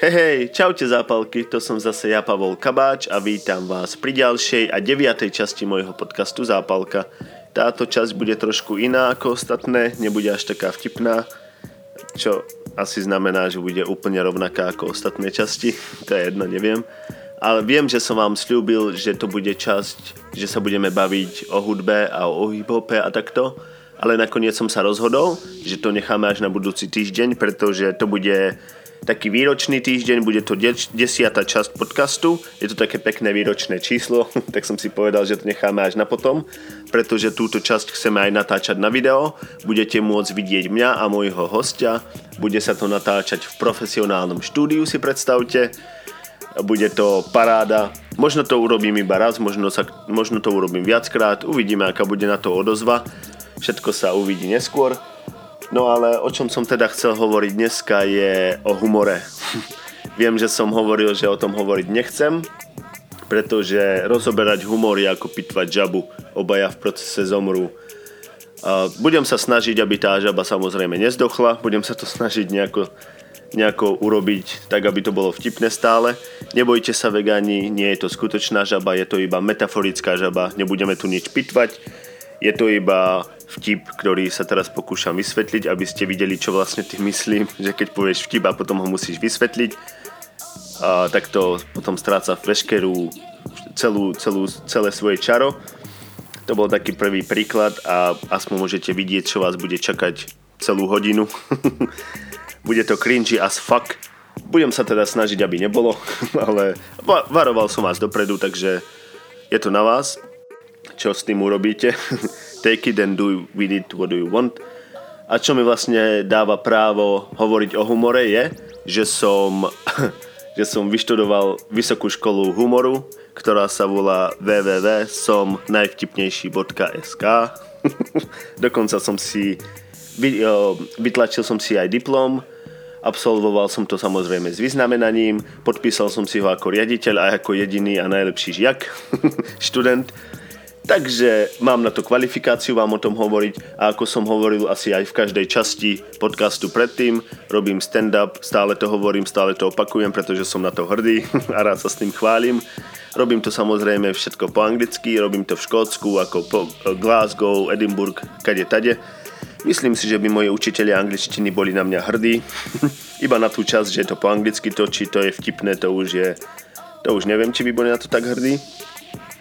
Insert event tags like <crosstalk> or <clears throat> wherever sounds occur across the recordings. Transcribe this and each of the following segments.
Hej, hej, čaute zápalky, to som zase ja, Pavol Kabáč a vítam vás pri ďalšej a deviatej časti môjho podcastu Zápalka. Táto časť bude trošku iná ako ostatné, nebude až taká vtipná, čo asi znamená, že bude úplne rovnaká ako ostatné časti, <laughs> to je jedno, neviem. Ale viem, že som vám slúbil, že to bude časť, že sa budeme baviť o hudbe a o hip-hope a takto, ale nakoniec som sa rozhodol, že to necháme až na budúci týždeň, pretože to bude taký výročný týždeň, bude to desiatá časť podcastu, je to také pekné výročné číslo, <laughs> tak som si povedal, že to necháme až na potom, pretože túto časť chceme aj natáčať na video, budete môcť vidieť mňa a môjho hostia, bude sa to natáčať v profesionálnom štúdiu, si predstavte, bude to paráda, možno to urobím iba raz, možno, sa, možno to urobím viackrát, uvidíme, aká bude na to odozva, všetko sa uvidí neskôr. No ale o čom som teda chcel hovoriť dneska je o humore. Viem, že som hovoril, že o tom hovoriť nechcem, pretože rozoberať humor je ako pitvať žabu. Obaja v procese zomrú. Budem sa snažiť, aby tá žaba samozrejme nezdochla. Budem sa to snažiť nejako, nejako urobiť tak, aby to bolo vtipné stále. Nebojte sa vegáni, nie je to skutočná žaba, je to iba metaforická žaba. Nebudeme tu nič pitvať. Je to iba vtip, ktorý sa teraz pokúšam vysvetliť, aby ste videli, čo vlastne tým myslím, <laughs> že keď povieš vtip a potom ho musíš vysvetliť, a tak to potom stráca veškerú celú, celú, celé svoje čaro. To bol taký prvý príklad a aspoň môžete vidieť, čo vás bude čakať celú hodinu. <laughs> bude to cringy as fuck. Budem sa teda snažiť, aby nebolo, <laughs> ale varoval som vás dopredu, takže je to na vás, čo s tým urobíte. Take it and do with it what do you want. A čo mi vlastne dáva právo hovoriť o humore je, že som, <laughs> že som vyštudoval vysokú školu humoru, ktorá sa volá www.somnajvtipnejší.sk <laughs> Dokonca som si vytlačil som si aj diplom, absolvoval som to samozrejme s vyznamenaním, podpísal som si ho ako riaditeľ a ako jediný a najlepší žiak, <laughs> študent Takže mám na to kvalifikáciu vám o tom hovoriť a ako som hovoril asi aj v každej časti podcastu predtým, robím stand-up, stále to hovorím, stále to opakujem, pretože som na to hrdý <laughs> a rád sa s tým chválim. Robím to samozrejme všetko po anglicky, robím to v Škótsku, ako po Glasgow, Edinburgh, kade tade. Myslím si, že by moji učiteľi angličtiny boli na mňa hrdí. <laughs> Iba na tú časť, že to po anglicky to, či to je vtipné, to už je... To už neviem, či by boli na to tak hrdí.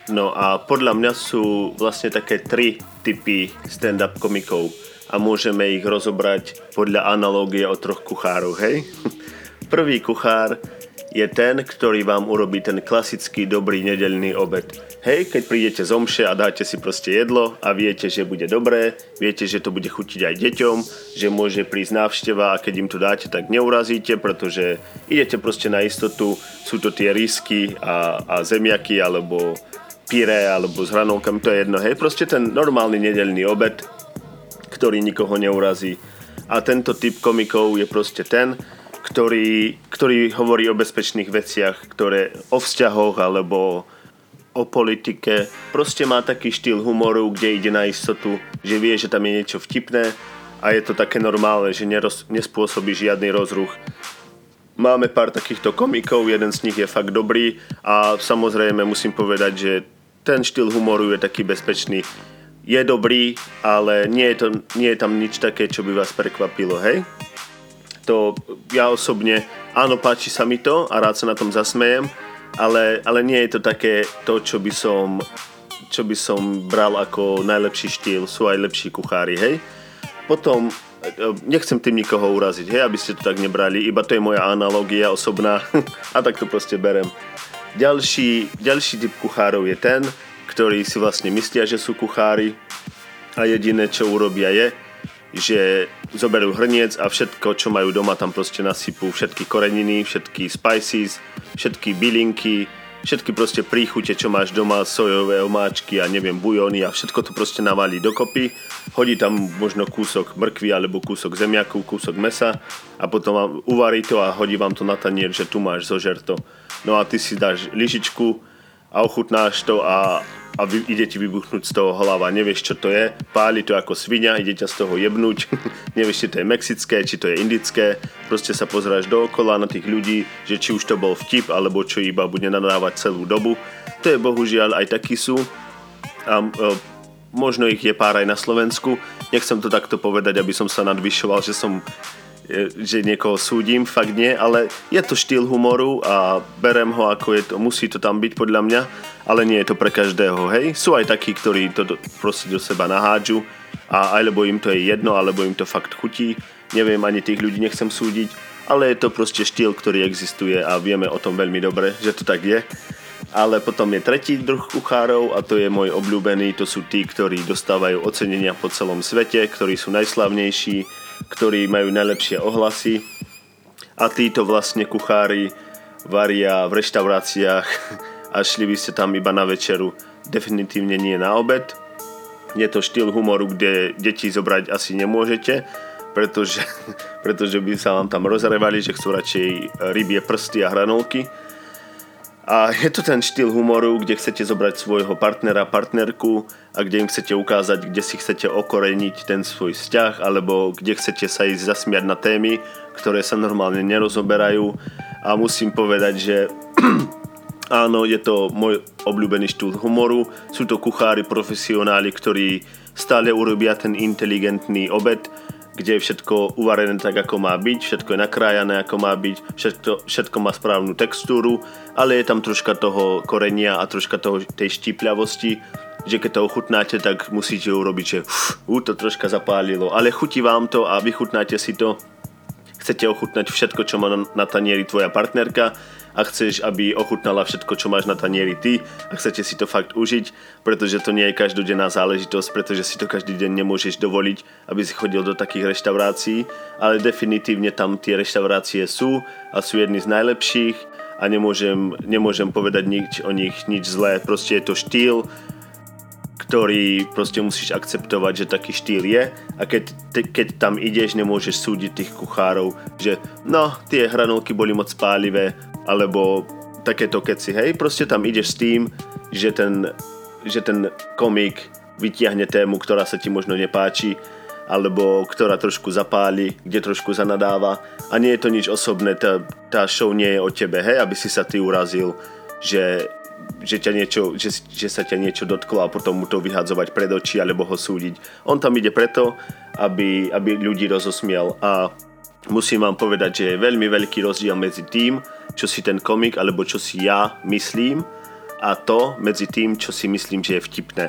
No a podľa mňa sú vlastne také tri typy stand-up komikov a môžeme ich rozobrať podľa analógie o troch kuchárov, hej? <laughs> Prvý kuchár je ten, ktorý vám urobí ten klasický dobrý nedelný obed. Hej, keď prídete z omše a dáte si proste jedlo a viete, že bude dobré, viete, že to bude chutiť aj deťom, že môže prísť návšteva a keď im to dáte, tak neurazíte, pretože idete proste na istotu, sú to tie risky a, a zemiaky alebo pyré alebo s hranolkami, to je jedno, hej, proste ten normálny nedelný obed, ktorý nikoho neurazí. A tento typ komikov je proste ten, ktorý, ktorý hovorí o bezpečných veciach, ktoré o vzťahoch alebo o politike. Proste má taký štýl humoru, kde ide na istotu, že vie, že tam je niečo vtipné a je to také normálne, že neroz, nespôsobí žiadny rozruch. Máme pár takýchto komikov, jeden z nich je fakt dobrý a samozrejme musím povedať, že ten štýl humoru je taký bezpečný. Je dobrý, ale nie je, to, nie je tam nič také, čo by vás prekvapilo, hej? To ja osobne, áno, páči sa mi to a rád sa na tom zasmejem, ale, ale nie je to také to, čo by som čo by som bral ako najlepší štýl, sú aj lepší kuchári, hej? Potom nechcem tým nikoho uraziť, hej, aby ste to tak nebrali, iba to je moja analogia osobná <laughs> a tak to proste berem. Ďalší, ďalší typ kuchárov je ten, ktorí si vlastne myslia, že sú kuchári a jediné, čo urobia je, že zoberú hrniec a všetko, čo majú doma, tam proste nasypú všetky koreniny, všetky spices, všetky bylinky, všetky proste príchute, čo máš doma, sojové omáčky a neviem, bujóny a všetko to proste navalí dokopy, hodí tam možno kúsok mrkvy alebo kúsok zemiaku, kúsok mesa a potom vám uvarí to a hodí vám to na tanier, že tu máš zožer to. No a ty si dáš lyžičku a ochutnáš to a, a vy, ide ti vybuchnúť z toho hlava, nevieš čo to je, páli to ako svinia, ide ťa z toho jebnúť, <laughs> nevieš či to je mexické, či to je indické, proste sa pozráš dookola na tých ľudí, že či už to bol vtip, alebo čo iba bude nadávať celú dobu. To je bohužiaľ aj takí sú. A e, možno ich je pár aj na Slovensku. Nechcem to takto povedať, aby som sa nadvyšoval, že som že niekoho súdim, fakt nie, ale je to štýl humoru a berem ho ako je to, musí to tam byť podľa mňa ale nie je to pre každého, hej. Sú aj takí, ktorí to do, proste do seba nahádžu a alebo im to je jedno, alebo im to fakt chutí. Neviem, ani tých ľudí nechcem súdiť, ale je to proste štýl, ktorý existuje a vieme o tom veľmi dobre, že to tak je. Ale potom je tretí druh kuchárov a to je môj obľúbený, to sú tí, ktorí dostávajú ocenenia po celom svete, ktorí sú najslavnejší, ktorí majú najlepšie ohlasy a títo vlastne kuchári varia v reštauráciách a šli by ste tam iba na večeru, definitívne nie na obed. Je to štýl humoru, kde deti zobrať asi nemôžete, pretože, <laughs> pretože by sa vám tam rozrevali, že chcú radšej rybie prsty a hranolky. A je to ten štýl humoru, kde chcete zobrať svojho partnera, partnerku a kde im chcete ukázať, kde si chcete okoreniť ten svoj vzťah alebo kde chcete sa ísť zasmiať na témy, ktoré sa normálne nerozoberajú. A musím povedať, že <clears throat> Áno, je to môj obľúbený štýl humoru. Sú to kuchári, profesionáli, ktorí stále urobia ten inteligentný obed, kde je všetko uvarené tak, ako má byť, všetko je nakrájané, ako má byť, všetko, všetko má správnu textúru, ale je tam troška toho korenia a troška toho, tej štípľavosti, že keď to ochutnáte, tak musíte urobiť, že uf, to troška zapálilo, ale chutí vám to a vychutnáte si to. Chcete ochutnať všetko, čo má na, tanieri tvoja partnerka, a chceš, aby ochutnala všetko, čo máš na tanieri ty a chcete si to fakt užiť, pretože to nie je každodenná záležitosť, pretože si to každý deň nemôžeš dovoliť, aby si chodil do takých reštaurácií, ale definitívne tam tie reštaurácie sú a sú jedny z najlepších a nemôžem, nemôžem povedať nič o nich nič zlé, proste je to štýl, ktorý proste musíš akceptovať, že taký štýl je. A keď, te, keď tam ideš, nemôžeš súdiť tých kuchárov, že no, tie hranolky boli moc pálivé, alebo takéto keci, hej, proste tam ideš s tým, že ten, že ten komik vytiahne tému, ktorá sa ti možno nepáči, alebo ktorá trošku zapáli, kde trošku zanadáva. A nie je to nič osobné, tá, tá show nie je o tebe, hej, aby si sa ty urazil, že, že, ťa niečo, že, že sa ťa niečo dotklo a potom mu to vyhadzovať pred oči alebo ho súdiť. On tam ide preto, aby, aby ľudí rozosmiel a musím vám povedať, že je veľmi veľký rozdiel medzi tým, čo si ten komik alebo čo si ja myslím a to medzi tým, čo si myslím, že je vtipné.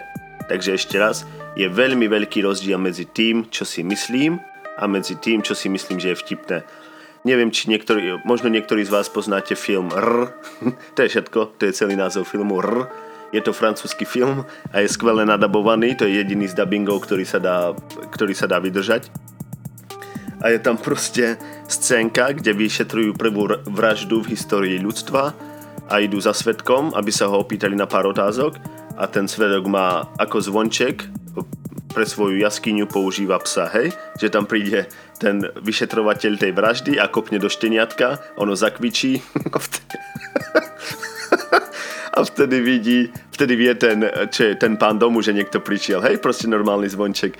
Takže ešte raz, je veľmi veľký rozdiel medzi tým, čo si myslím a medzi tým, čo si myslím, že je vtipné. Neviem, či niektorý, možno niektorí z vás poznáte film R. <laughs> to je všetko, to je celý názov filmu R. Je to francúzsky film a je skvele nadabovaný, to je jediný z dubbingov, ktorý sa dá, ktorý sa dá vydržať a je tam proste scénka, kde vyšetrujú prvú vraždu v histórii ľudstva a idú za svetkom, aby sa ho opýtali na pár otázok a ten svedok má ako zvonček pre svoju jaskyňu používa psa, hej? Že tam príde ten vyšetrovateľ tej vraždy a kopne do šteniatka, ono zakvičí <laughs> <laughs> a vtedy vidí, vtedy vie ten, čo ten pán domu, že niekto prišiel, hej? Proste normálny zvonček.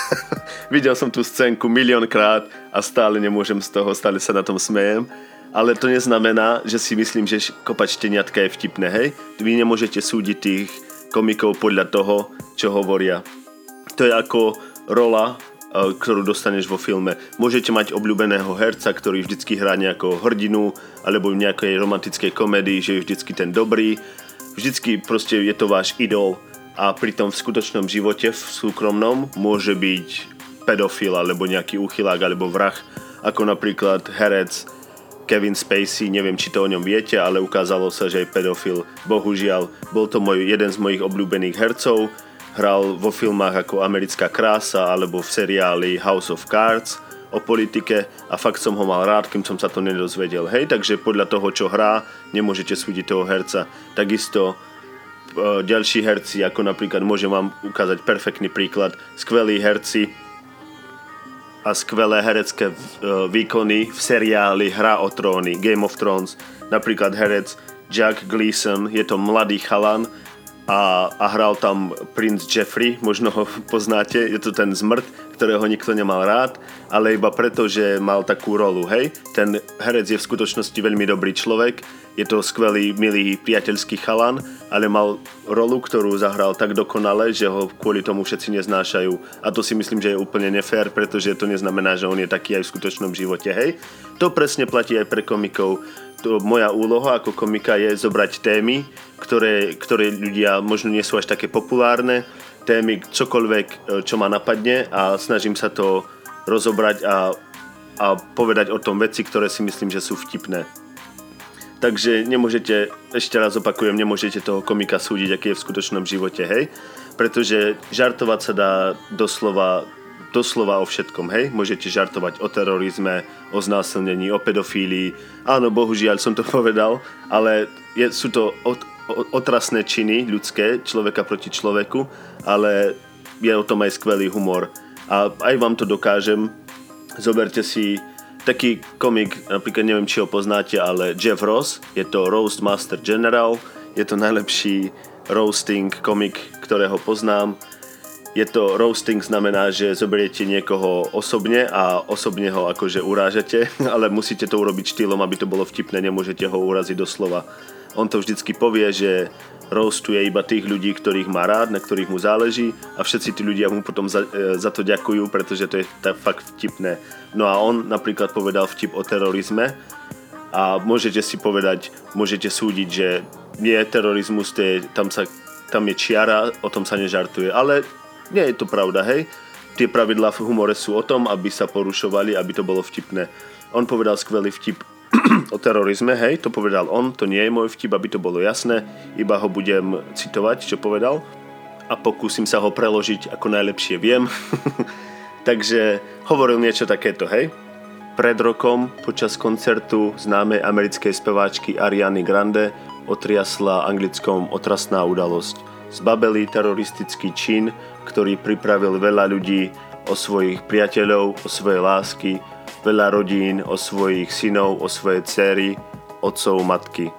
<laughs> Videl som tú scénku miliónkrát a stále nemôžem z toho, stále sa na tom smejem. Ale to neznamená, že si myslím, že kopať šteniatka je vtipné, hej? Vy nemôžete súdiť tých komikov podľa toho, čo hovoria. To je ako rola, e, ktorú dostaneš vo filme. Môžete mať obľúbeného herca, ktorý vždycky hrá nejakého hrdinu, alebo v nejakej romantickej komédii, že je vždycky ten dobrý. Vždycky proste je to váš idol a pritom v skutočnom živote, v súkromnom, môže byť pedofil alebo nejaký úchylák alebo vrah, ako napríklad herec Kevin Spacey, neviem či to o ňom viete, ale ukázalo sa, že je pedofil. Bohužiaľ, bol to môj, jeden z mojich obľúbených hercov, hral vo filmách ako Americká krása alebo v seriáli House of Cards o politike a fakt som ho mal rád, kým som sa to nedozvedel. Hej, takže podľa toho, čo hrá, nemôžete súdiť toho herca. Takisto E, ďalší herci, ako napríklad môžem vám ukázať perfektný príklad, skvelí herci a skvelé herecké e, výkony v seriáli Hra o tróny, Game of Thrones. Napríklad herec Jack Gleason, je to mladý chalan, a, a hral tam princ Jeffrey, možno ho poznáte, je to ten zmrt, ktorého nikto nemal rád, ale iba preto, že mal takú rolu, hej. Ten herec je v skutočnosti veľmi dobrý človek, je to skvelý, milý, priateľský chalan, ale mal rolu, ktorú zahral tak dokonale, že ho kvôli tomu všetci neznášajú. A to si myslím, že je úplne nefér, pretože to neznamená, že on je taký aj v skutočnom živote, hej. To presne platí aj pre komikov to moja úloha ako komika je zobrať témy, ktoré, ktoré ľudia možno nie sú až také populárne, témy čokoľvek, e, čo ma napadne a snažím sa to rozobrať a, a povedať o tom veci, ktoré si myslím, že sú vtipné. Takže nemôžete, ešte raz opakujem, nemôžete toho komika súdiť, aký je v skutočnom živote, hej? Pretože žartovať sa dá doslova doslova o všetkom, hej? Môžete žartovať o terorizme, o znásilnení, o pedofílii. Áno, bohužiaľ som to <laughs> povedal, ale je, sú to od, otrasné činy ľudské, človeka proti človeku, ale je o tom aj skvelý humor. A aj vám to dokážem. Zoberte si taký komik, napríklad neviem, či ho poznáte, ale Jeff Ross, je to Roast Master General, je to najlepší roasting komik, ktorého poznám je to roasting znamená, že zoberiete niekoho osobne a osobne ho akože urážete, <laughs> ale musíte to urobiť štýlom, aby to bolo vtipné, nemôžete ho uraziť doslova. On to vždycky povie, že roastuje iba tých ľudí, ktorých má rád, na ktorých mu záleží a všetci tí ľudia mu potom za, e, za to ďakujú, pretože to je tak fakt vtipné. No a on napríklad povedal vtip o terorizme a môžete si povedať, môžete súdiť, že nie terorizmus, to je, tam, sa, tam je čiara, o tom sa nežartuje, ale nie je to pravda, hej. Tie pravidlá v humore sú o tom, aby sa porušovali, aby to bolo vtipné. On povedal skvelý vtip o terorizme, hej, to povedal on, to nie je môj vtip, aby to bolo jasné, iba ho budem citovať, čo povedal a pokúsim sa ho preložiť ako najlepšie viem. <laughs> Takže hovoril niečo takéto, hej. Pred rokom počas koncertu známej americkej speváčky Ariany Grande otriasla anglickom otrasná udalosť zbabelý teroristický čin, ktorý pripravil veľa ľudí o svojich priateľov, o svoje lásky, veľa rodín, o svojich synov, o svoje céry, otcov, matky.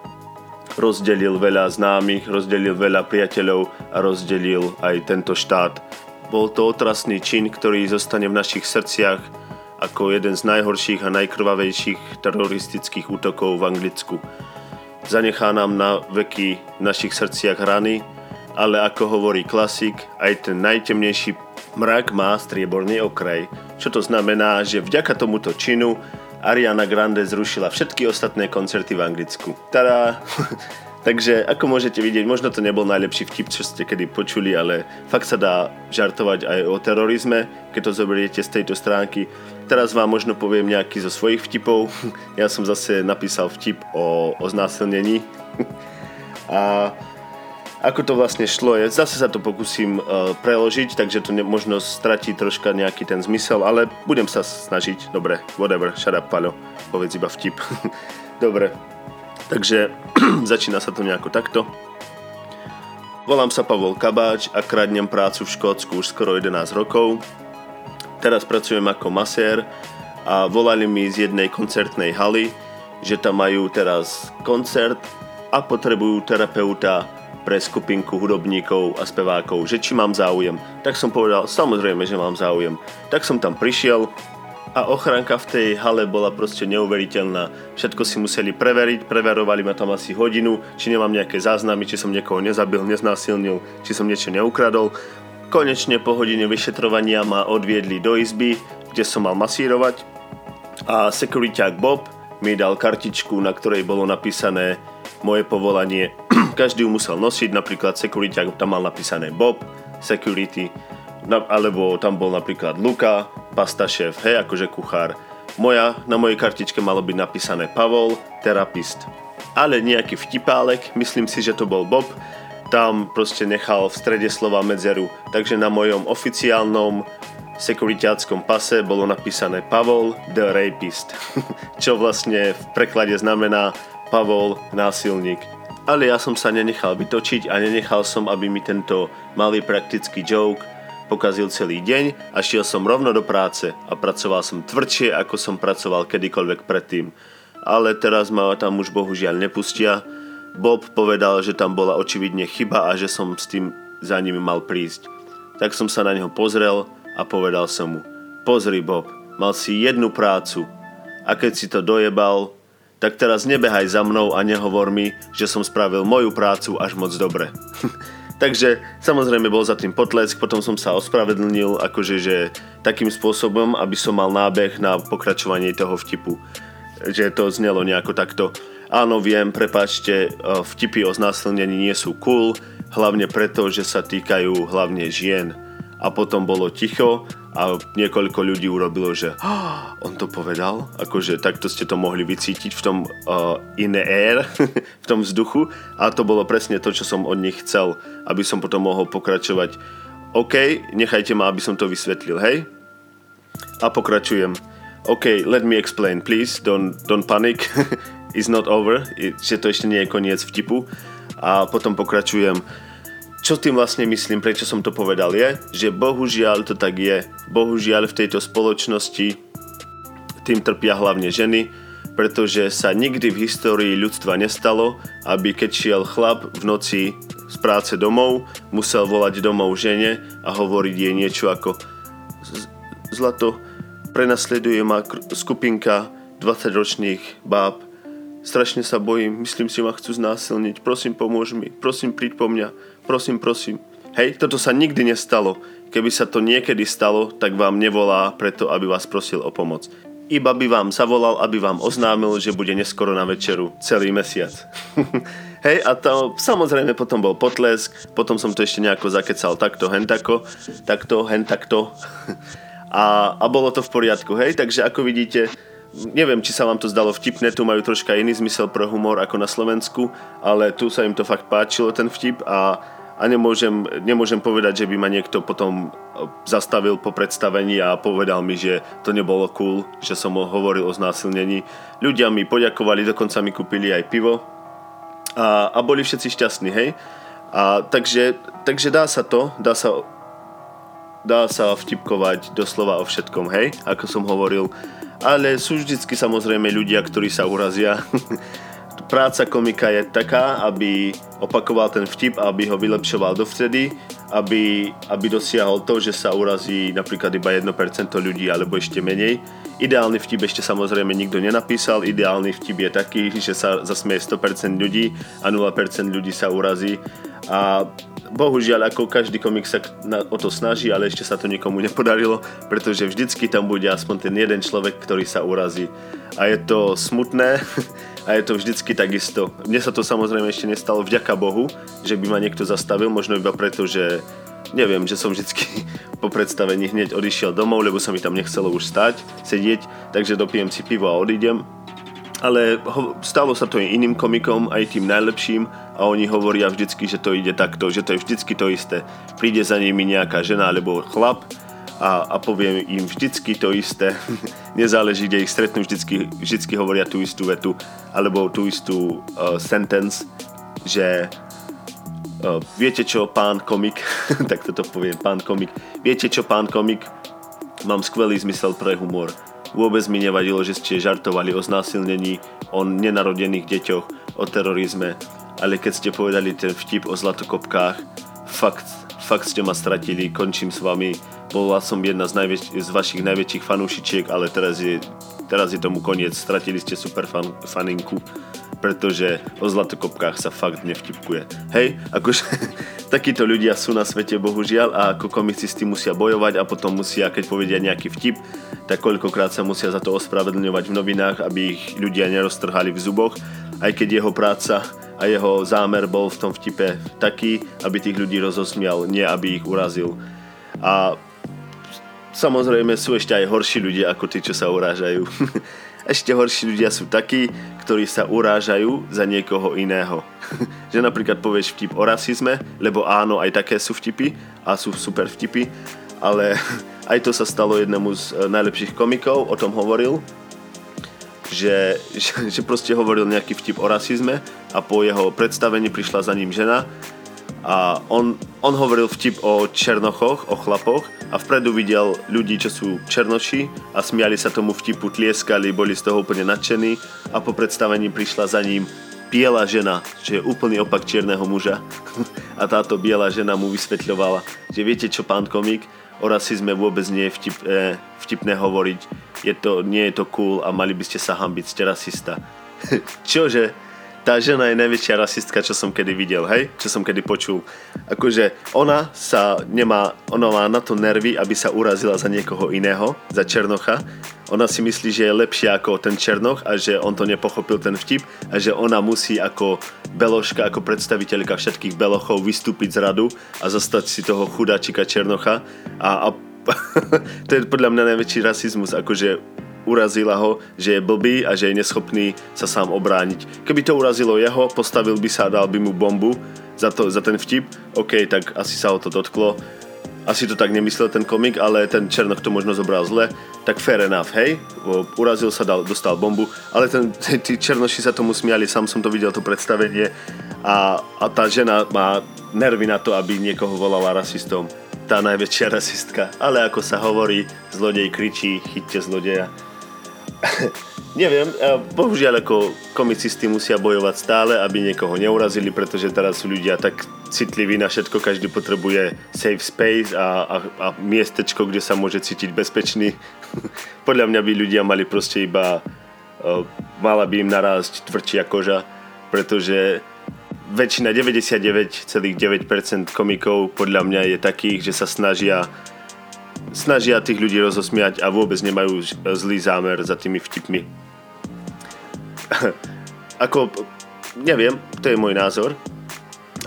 Rozdelil veľa známych, rozdelil veľa priateľov a rozdelil aj tento štát. Bol to otrasný čin, ktorý zostane v našich srdciach ako jeden z najhorších a najkrvavejších teroristických útokov v Anglicku. Zanechá nám na veky v našich srdciach rany, ale ako hovorí klasik, aj ten najtemnejší mrak má strieborný okraj. Čo to znamená, že vďaka tomuto činu Ariana Grande zrušila všetky ostatné koncerty v Anglicku. Tada! <laughs> Takže ako môžete vidieť, možno to nebol najlepší vtip, čo ste kedy počuli, ale fakt sa dá žartovať aj o terorizme, keď to zoberiete z tejto stránky. Teraz vám možno poviem nejaký zo svojich vtipov. <laughs> Ja som zase napísal vtip o, o znásilnení. <laughs> A ako to vlastne šlo, je, zase sa to pokúsim uh, preložiť, takže to ne, možno stratí troška nejaký ten zmysel, ale budem sa snažiť. Dobre, whatever, shut up, Paľo, povedz iba vtip. <laughs> Dobre, takže <clears throat> začína sa to nejako takto. Volám sa Pavol Kabáč a kradnem prácu v Škótsku už skoro 11 rokov. Teraz pracujem ako masér a volali mi z jednej koncertnej haly, že tam majú teraz koncert a potrebujú terapeuta pre skupinku hudobníkov a spevákov, že či mám záujem. Tak som povedal, samozrejme, že mám záujem. Tak som tam prišiel a ochránka v tej hale bola proste neuveriteľná. Všetko si museli preveriť, preverovali ma tam asi hodinu, či nemám nejaké záznamy, či som niekoho nezabil, neznásilnil, či som niečo neukradol. Konečne po hodine vyšetrovania ma odviedli do izby, kde som mal masírovať a sekuriťák Bob mi dal kartičku, na ktorej bolo napísané moje povolanie každý ju musel nosiť, napríklad security, tam mal napísané Bob, security, alebo tam bol napríklad Luka, pasta šéf, hej, akože kuchár. Moja, na mojej kartičke malo byť napísané Pavol, terapist. Ale nejaký vtipálek, myslím si, že to bol Bob, tam proste nechal v strede slova medzeru. Takže na mojom oficiálnom sekuritáckom pase bolo napísané Pavol the Rapist, <laughs> čo vlastne v preklade znamená Pavol násilník ale ja som sa nenechal vytočiť a nenechal som, aby mi tento malý praktický joke pokazil celý deň a šiel som rovno do práce a pracoval som tvrdšie, ako som pracoval kedykoľvek predtým. Ale teraz ma tam už bohužiaľ nepustia, Bob povedal, že tam bola očividne chyba a že som s tým za ním mal prísť. Tak som sa na neho pozrel a povedal som mu, pozri Bob, mal si jednu prácu a keď si to dojebal, tak teraz nebehaj za mnou a nehovor mi, že som spravil moju prácu až moc dobre. <laughs> Takže samozrejme bol za tým potlesk, potom som sa ospravedlnil akože že takým spôsobom, aby som mal nábeh na pokračovanie toho vtipu. Že to znelo nejako takto. Áno, viem, prepačte, e, vtipy o znásilnení nie sú cool, hlavne preto, že sa týkajú hlavne žien. A potom bolo ticho a niekoľko ľudí urobilo, že oh, on to povedal, akože takto ste to mohli vycítiť v tom uh, in air, <laughs> v tom vzduchu a to bolo presne to, čo som od nich chcel, aby som potom mohol pokračovať. OK, nechajte ma, aby som to vysvetlil, hej? A pokračujem. OK, let me explain, please, don't, don't panic, <laughs> it's not over, že to ešte nie je koniec vtipu. A potom pokračujem čo tým vlastne myslím, prečo som to povedal, je, že bohužiaľ to tak je. Bohužiaľ v tejto spoločnosti tým trpia hlavne ženy, pretože sa nikdy v histórii ľudstva nestalo, aby keď šiel chlap v noci z práce domov, musel volať domov žene a hovoriť jej niečo ako Zlato, prenasleduje ma skupinka 20-ročných báb, strašne sa bojím, myslím si ma chcú znásilniť, prosím pomôž mi, prosím príď po mňa, prosím, prosím. Hej, toto sa nikdy nestalo. Keby sa to niekedy stalo, tak vám nevolá preto, aby vás prosil o pomoc. Iba by vám zavolal, aby vám oznámil, že bude neskoro na večeru celý mesiac. <laughs> Hej, a to samozrejme potom bol potlesk, potom som to ešte nejako zakecal takto, hen tako, takto, hen takto. <laughs> A, a bolo to v poriadku, hej, takže ako vidíte, neviem, či sa vám to zdalo vtipné, tu majú troška iný zmysel pre humor ako na Slovensku, ale tu sa im to fakt páčilo, ten vtip a a nemôžem, nemôžem povedať, že by ma niekto potom e, zastavil po predstavení a povedal mi, že to nebolo cool, že som hovoril o znásilnení. Ľudia mi poďakovali, dokonca mi kúpili aj pivo a, a boli všetci šťastní, hej. A takže, takže dá sa to, dá sa, dá sa vtipkovať doslova o všetkom, hej, ako som hovoril. Ale sú vždycky samozrejme ľudia, ktorí sa urazia <laughs> práca komika je taká, aby opakoval ten vtip, aby ho vylepšoval dovtedy, aby, aby dosiahol to, že sa urazí napríklad iba 1% ľudí alebo ešte menej. Ideálny vtip ešte samozrejme nikto nenapísal, ideálny vtip je taký, že sa zasmie 100% ľudí a 0% ľudí sa urazí. A bohužiaľ, ako každý komik sa o to snaží, ale ešte sa to nikomu nepodarilo, pretože vždycky tam bude aspoň ten jeden človek, ktorý sa urazí. A je to smutné, <laughs> a je to vždycky takisto. Mne sa to samozrejme ešte nestalo vďaka Bohu, že by ma niekto zastavil, možno iba preto, že neviem, že som vždycky <laughs> po predstavení hneď odišiel domov, lebo sa mi tam nechcelo už stať, sedieť, takže dopijem si pivo a odídem. Ale stalo sa to aj iným komikom, aj tým najlepším a oni hovoria vždycky, že to ide takto, že to je vždycky to isté. Príde za nimi nejaká žena alebo chlap a, a poviem im vždycky to isté. <laughs> Nezáleží, kde ich stretnú, vždycky, vždycky hovoria tú istú vetu alebo tú istú uh, sentence, že uh, viete čo, pán komik, <laughs> tak toto poviem, pán komik, viete čo, pán komik, mám skvelý zmysel pre humor. Vôbec mi nevadilo, že ste žartovali o znásilnení, o nenarodených deťoch, o terorizme, ale keď ste povedali ten vtip o zlatokopkách, fakt, fakt ste ma stratili, končím s vami, bola som jedna z, najväč- z vašich najväčších fanúšičiek, ale teraz je, teraz je tomu koniec. Stratili ste super fan- faninku, pretože o zlatokopkách sa fakt nevtipkuje. Hej, akože <laughs> takíto ľudia sú na svete bohužiaľ a ako komici s tým musia bojovať a potom musia, keď povedia nejaký vtip, tak koľkokrát sa musia za to ospravedlňovať v novinách, aby ich ľudia neroztrhali v zuboch, aj keď jeho práca a jeho zámer bol v tom vtipe taký, aby tých ľudí rozosmial, nie aby ich urazil. A Samozrejme sú ešte aj horší ľudia ako tí, čo sa urážajú. <laughs> ešte horší ľudia sú takí, ktorí sa urážajú za niekoho iného. <laughs> že napríklad povieš vtip o rasizme, lebo áno, aj také sú vtipy a sú super vtipy, ale <laughs> aj to sa stalo jednému z eh, najlepších komikov, o tom hovoril, že, že, že proste hovoril nejaký vtip o rasizme a po jeho predstavení prišla za ním žena a on, on hovoril vtip o černochoch, o chlapoch a vpredu videl ľudí, čo sú černoši a smiali sa tomu vtipu, tlieskali, boli z toho úplne nadšení a po predstavení prišla za ním biela žena, že je úplný opak čierneho muža. <laughs> A táto biela žena mu vysvetľovala, že viete čo, pán komik, o rasizme vôbec nie je vtip, eh, vtipné hovoriť. Je to, nie je to cool a mali by ste sa hambiť, ste rasista. <laughs> Čože? Tá žena je najväčšia rasistka, čo som kedy videl, hej? Čo som kedy počul. Akože ona sa nemá, ona má na to nervy, aby sa urazila za niekoho iného, za Černocha. Ona si myslí, že je lepšia ako ten Černoch a že on to nepochopil ten vtip a že ona musí ako beloška, ako predstaviteľka všetkých belochov vystúpiť z radu a zostať si toho chudáčika Černocha a, a <laughs> to je podľa mňa najväčší rasizmus, akože urazila ho, že je blbý a že je neschopný sa sám obrániť. Keby to urazilo jeho, postavil by sa a dal by mu bombu za, to, za ten vtip, OK, tak asi sa ho to dotklo. Asi to tak nemyslel ten komik, ale ten Černok to možno zobral zle, tak fair enough, hej? Urazil sa, dal, dostal bombu, ale ten, <laughs> tí Černoši sa tomu smiali, sám som to videl, to predstavenie a, a tá žena má nervy na to, aby niekoho volala rasistom tá najväčšia rasistka. Ale ako sa hovorí, zlodej kričí, chyťte zlodeja. <laughs> Neviem, bohužiaľ ako komicisti musia bojovať stále, aby niekoho neurazili, pretože teraz sú ľudia tak citliví na všetko, každý potrebuje safe space a, a, a miestečko, kde sa môže cítiť bezpečný. <laughs> Podľa mňa by ľudia mali proste iba, uh, mala by im narásť tvrdšia koža, pretože väčšina, 99,9% komikov podľa mňa je takých, že sa snažia snažia tých ľudí rozosmiať a vôbec nemajú zlý zámer za tými vtipmi. <laughs> ako, neviem, to je môj názor,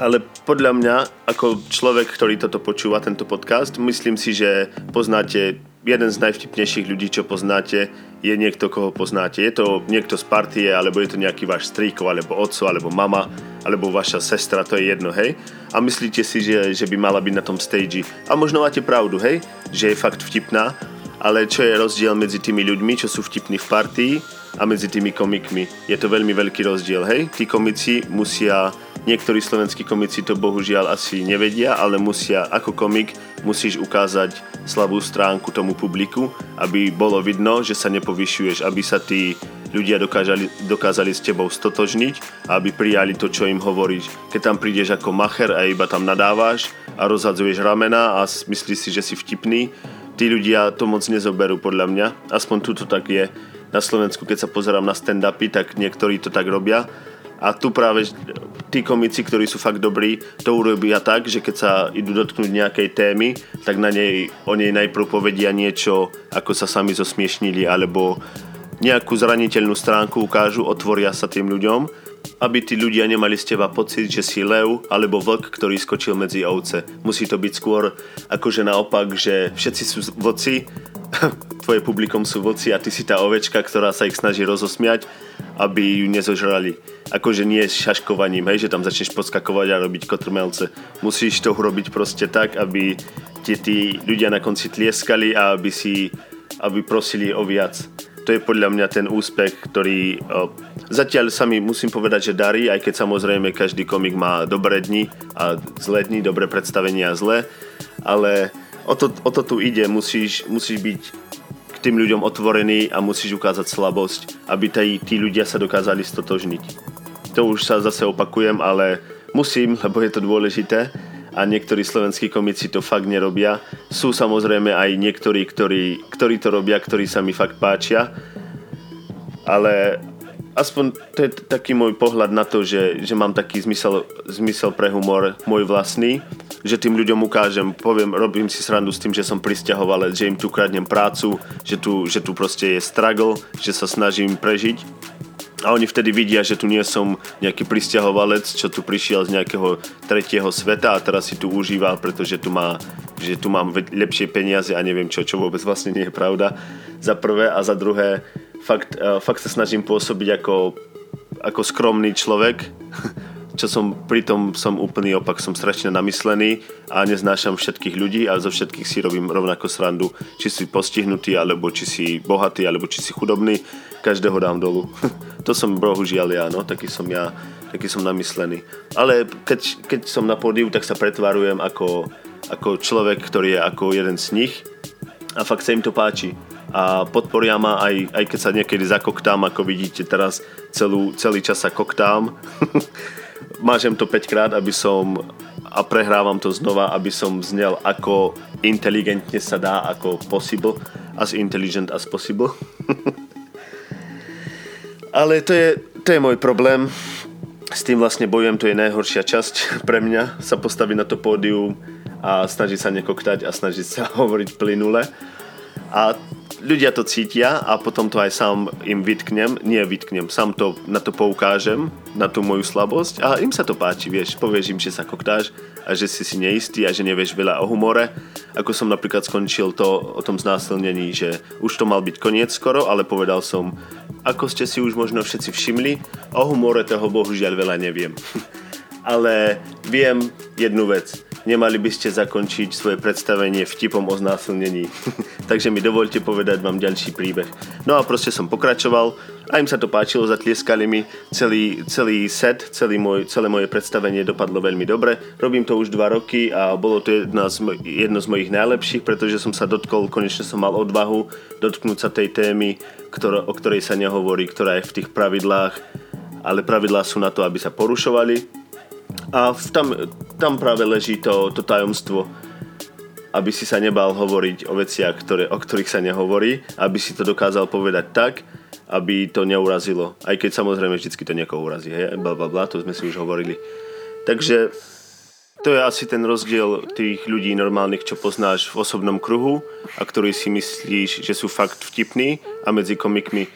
ale podľa mňa, ako človek, ktorý toto počúva, tento podcast, myslím si, že poznáte jeden z najvtipnejších ľudí, čo poznáte, je niekto, koho poznáte. Je to niekto z partie, alebo je to nejaký váš strýko, alebo otco, alebo mama, alebo vaša sestra, to je jedno, hej? A myslíte si, že, že by mala byť na tom stage. A možno máte pravdu, hej? Že je fakt vtipná, ale čo je rozdiel medzi tými ľuďmi, čo sú vtipní v partii a medzi tými komikmi? Je to veľmi veľký rozdiel, hej? Tí komici musia Niektorí slovenskí komici to bohužiaľ asi nevedia, ale musia, ako komik, musíš ukázať slabú stránku tomu publiku, aby bolo vidno, že sa nepovyšuješ, aby sa tí ľudia dokázali, dokázali s tebou stotožniť a aby prijali to, čo im hovoríš. Keď tam prídeš ako macher a iba tam nadávaš a rozhadzuješ ramena a myslíš si, že si vtipný, tí ľudia to moc nezoberú podľa mňa. Aspoň tu to tak je. Na Slovensku, keď sa pozerám na stand-upy, tak niektorí to tak robia a tu práve tí komici, ktorí sú fakt dobrí, to urobia tak, že keď sa idú dotknúť nejakej témy, tak na nej, o nej najprv povedia niečo, ako sa sami zosmiešnili, alebo nejakú zraniteľnú stránku ukážu, otvoria sa tým ľuďom, aby tí ľudia nemali z teba pocit, že si lev alebo vlk, ktorý skočil medzi ovce. Musí to byť skôr akože naopak, že všetci sú voci, <laughs> tvoje publikum sú voci a ty si tá ovečka, ktorá sa ich snaží rozosmiať, aby ju nezožrali akože nie s šaškovaním, hej, že tam začneš podskakovať a robiť kotrmelce. Musíš to urobiť proste tak, aby ti tí ľudia na konci tlieskali a aby si, aby prosili o viac. To je podľa mňa ten úspech, ktorý o, zatiaľ sa mi musím povedať, že darí, aj keď samozrejme každý komik má dobré dni a zlé dni, dobré predstavenia a zlé, ale o to, o to tu ide, musíš, musíš byť tým ľuďom otvorený a musíš ukázať slabosť, aby tí, tí ľudia sa dokázali stotožniť. To už sa zase opakujem, ale musím, lebo je to dôležité a niektorí slovenskí komici to fakt nerobia. Sú samozrejme aj niektorí, ktorí, ktorí to robia, ktorí sa mi fakt páčia, ale aspoň to je taký môj pohľad na to, že, že mám taký zmysel, zmysel pre humor môj vlastný, že tým ľuďom ukážem, poviem, robím si srandu s tým, že som pristahovalec, že im tu kradnem prácu, že tu, že tu proste je struggle, že sa snažím prežiť a oni vtedy vidia, že tu nie som nejaký pristahovalec, čo tu prišiel z nejakého tretieho sveta a teraz si tu užíva, pretože tu, má, že tu mám lepšie peniaze a neviem čo, čo vôbec vlastne nie je pravda. Za prvé a za druhé, fakt, uh, fakt sa snažím pôsobiť ako, ako skromný človek, <laughs> čo som, pritom som úplný opak, som strašne namyslený a neznášam všetkých ľudí a zo všetkých si robím rovnako srandu, či si postihnutý, alebo či si bohatý, alebo či si chudobný každého dám dolu. <laughs> to som bohužiaľ ja, no, taký som ja, taký som namyslený. Ale keď, keď som na pódiu, tak sa pretvárujem ako, ako človek, ktorý je ako jeden z nich a fakt sa im to páči. a podporia ma, aj, aj keď sa niekedy zakoktám, ako vidíte teraz celú, celý čas sa koktám. <laughs> Mážem to 5 krát, aby som a prehrávam to znova, aby som znel ako inteligentne sa dá, ako possible, as intelligent as possible. <laughs> Ale to je, to je môj problém. S tým vlastne bojujem, to je najhoršia časť <laughs> pre mňa, sa postaviť na to pódium a snažiť sa nekoktať a snažiť sa <laughs> hovoriť plynule. A ľudia to cítia a potom to aj sám im vytknem, nie vytknem, sám to na to poukážem, na tú moju slabosť a im sa to páči, vieš, povieš im, že sa koktáš a že si si neistý a že nevieš veľa o humore. Ako som napríklad skončil to o tom znásilnení, že už to mal byť koniec skoro, ale povedal som, ako ste si už možno všetci všimli, o humore toho bohužiaľ veľa neviem. <laughs> ale viem jednu vec nemali by ste zakončiť svoje predstavenie vtipom o znásilnení. <laughs> Takže mi dovolte povedať vám ďalší príbeh. No a proste som pokračoval a im sa to páčilo, zatlieskali mi celý, celý set, celý môj, celé moje predstavenie dopadlo veľmi dobre. Robím to už dva roky a bolo to jedna z, jedno z mojich najlepších, pretože som sa dotkol, konečne som mal odvahu dotknúť sa tej témy, ktor- o ktorej sa nehovorí, ktorá je v tých pravidlách, ale pravidlá sú na to, aby sa porušovali a tam, tam práve leží to, to tajomstvo, aby si sa nebal hovoriť o veciach, ktoré, o ktorých sa nehovorí, aby si to dokázal povedať tak, aby to neurazilo. Aj keď samozrejme vždycky to niekoho urazí, hej, bla bla bla, to sme si už hovorili. Takže to je asi ten rozdiel tých ľudí normálnych, čo poznáš v osobnom kruhu a ktorí si myslíš, že sú fakt vtipní a medzi komikmi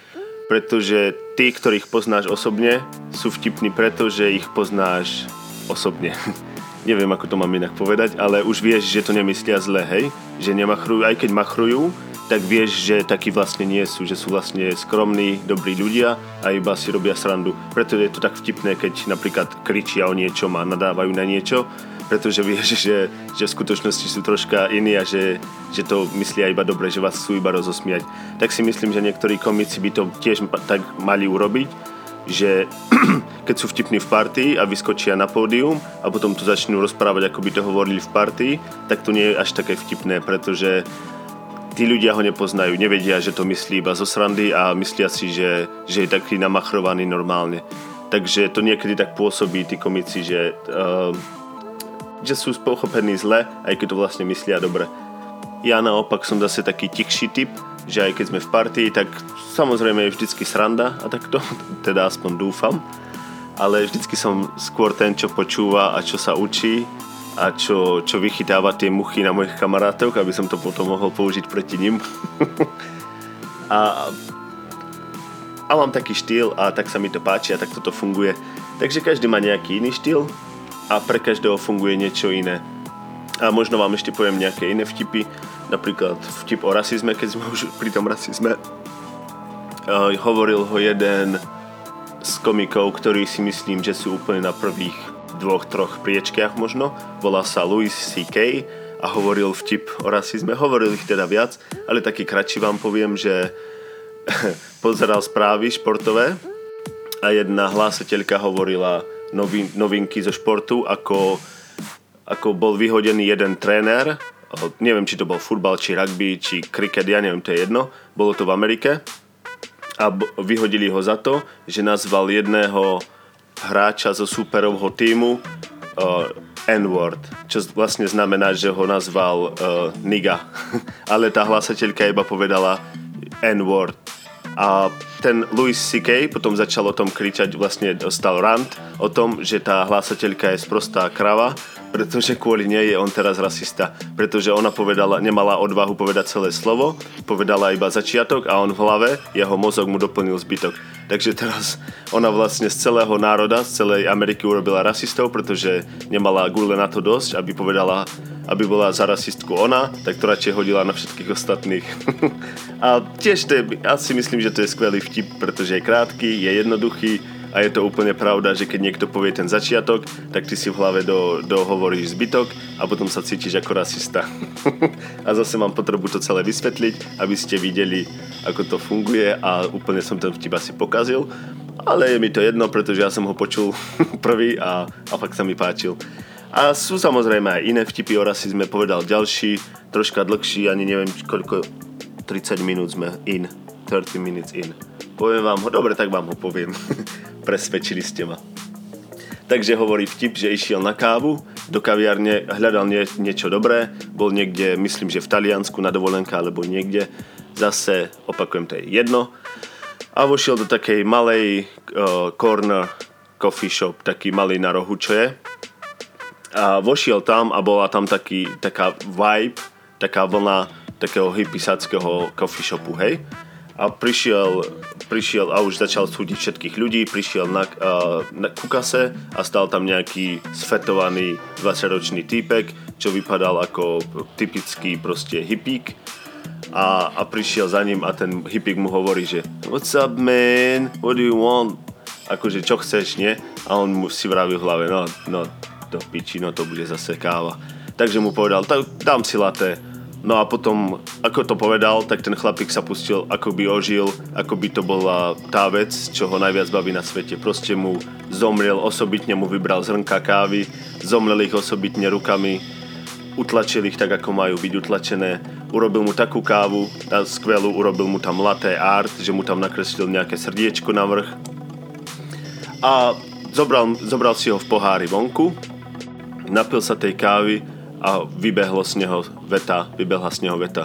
pretože tí, ktorých poznáš osobne, sú vtipní preto, že ich poznáš osobne. <laughs> Neviem, ako to mám inak povedať, ale už vieš, že to nemyslia zle, hej? Že nemachrujú, aj keď machrujú, tak vieš, že takí vlastne nie sú, že sú vlastne skromní, dobrí ľudia a iba si robia srandu. Preto je to tak vtipné, keď napríklad kričia o niečom a nadávajú na niečo, pretože vieš, <laughs> že, že v skutočnosti sú troška iní a že, že to myslia iba dobre, že vás chcú iba rozosmiať. Tak si myslím, že niektorí komici by to tiež tak mali urobiť, že <clears throat> keď sú vtipní v partii a vyskočia na pódium a potom tu začnú rozprávať, ako by to hovorili v partii, tak to nie je až také vtipné, pretože tí ľudia ho nepoznajú, nevedia, že to myslí iba zo srandy a myslia si, že, že je taký namachrovaný normálne. Takže to niekedy tak pôsobí tí komici, že, uh, že sú pochopení zle, aj keď to vlastne myslia dobre. Ja naopak som zase taký tichší typ, že aj keď sme v partii, tak samozrejme je vždycky sranda a tak to, <laughs> teda aspoň dúfam. Ale vždycky som skôr ten, čo počúva a čo sa učí a čo, čo vychytáva tie muchy na mojich kamarátoch, aby som to potom mohol použiť proti nim. <laughs> a, a mám taký štýl a tak sa mi to páči a tak toto funguje. Takže každý má nejaký iný štýl a pre každého funguje niečo iné. A možno vám ešte poviem nejaké iné vtipy, napríklad vtip o rasizme, keď sme už pri tom rasizme. Uh, hovoril ho jeden z komikov, ktorí si myslím, že sú úplne na prvých dvoch, troch priečkách možno. Volá sa Louis C.K. a hovoril vtip o rasizme. Hovoril ich teda viac, ale taký kratší vám poviem, že <laughs> pozeral správy športové a jedna hlásateľka hovorila novin, novinky zo športu, ako, ako bol vyhodený jeden tréner neviem, či to bol futbal, či rugby, či kriket, ja neviem, to je jedno. Bolo to v Amerike a vyhodili ho za to, že nazval jedného hráča zo superovho týmu uh, N-word, čo vlastne znamená, že ho nazval uh, niga. <laughs> Ale tá hlasateľka iba povedala N-word. A ten Louis C.K. potom začal o tom kričať, vlastne dostal rant o tom, že tá hlásateľka je sprostá krava pretože kvôli nej je on teraz rasista. Pretože ona povedala, nemala odvahu povedať celé slovo, povedala iba začiatok a on v hlave, jeho mozog mu doplnil zbytok. Takže teraz ona vlastne z celého národa, z celej Ameriky urobila rasistov, pretože nemala gule na to dosť, aby povedala, aby bola za rasistku ona, tak to radšej hodila na všetkých ostatných. <laughs> a tiež to je, ja si myslím, že to je skvelý vtip, pretože je krátky, je jednoduchý, a je to úplne pravda, že keď niekto povie ten začiatok, tak ty si v hlave do, dohovoríš zbytok a potom sa cítiš ako rasista. <laughs> a zase mám potrebu to celé vysvetliť, aby ste videli, ako to funguje a úplne som ten vtip asi pokazil. Ale je mi to jedno, pretože ja som ho počul <laughs> prvý a, a fakt sa mi páčil. A sú samozrejme aj iné vtipy o rasizme, povedal ďalší, troška dlhší, ani neviem koľko 30 minút sme in. 30 minutes in. Poviem vám ho, dobre, tak vám ho poviem. <laughs> Presvedčili ste ma. Takže hovorí vtip, že išiel na kávu, do kaviarne, hľadal nie, niečo dobré, bol niekde, myslím, že v Taliansku na dovolenka alebo niekde, zase, opakujem, to je jedno. A vošiel do takej malej uh, corner coffee shop, taký malý na rohu, čo je. A vošiel tam a bola tam taký, taká vibe, taká vlna takého hippisáckého coffee shopu, hej a prišiel, prišiel a už začal súdiť všetkých ľudí, prišiel na, uh, na kukase a stal tam nejaký sfetovaný 20-ročný týpek, čo vypadal ako typický proste hippík a, a prišiel za ním a ten hippík mu hovorí, že What's up man? What do you want? Akože čo chceš, nie? A on mu si vraví v hlave, no, no, to piči, no to bude zase káva. Takže mu povedal, dám si latte No a potom, ako to povedal, tak ten chlapík sa pustil, ako by ožil, ako by to bola tá vec, čo ho najviac baví na svete. Proste mu zomrel, osobitne mu vybral zrnka kávy, zomrel ich osobitne rukami, utlačil ich tak, ako majú byť utlačené. Urobil mu takú kávu, skvelú, urobil mu tam latte art, že mu tam nakreslil nejaké srdiečko na vrch. A zobral, zobral si ho v pohári vonku, napil sa tej kávy a vybehlo z neho veta, vybehla z neho veta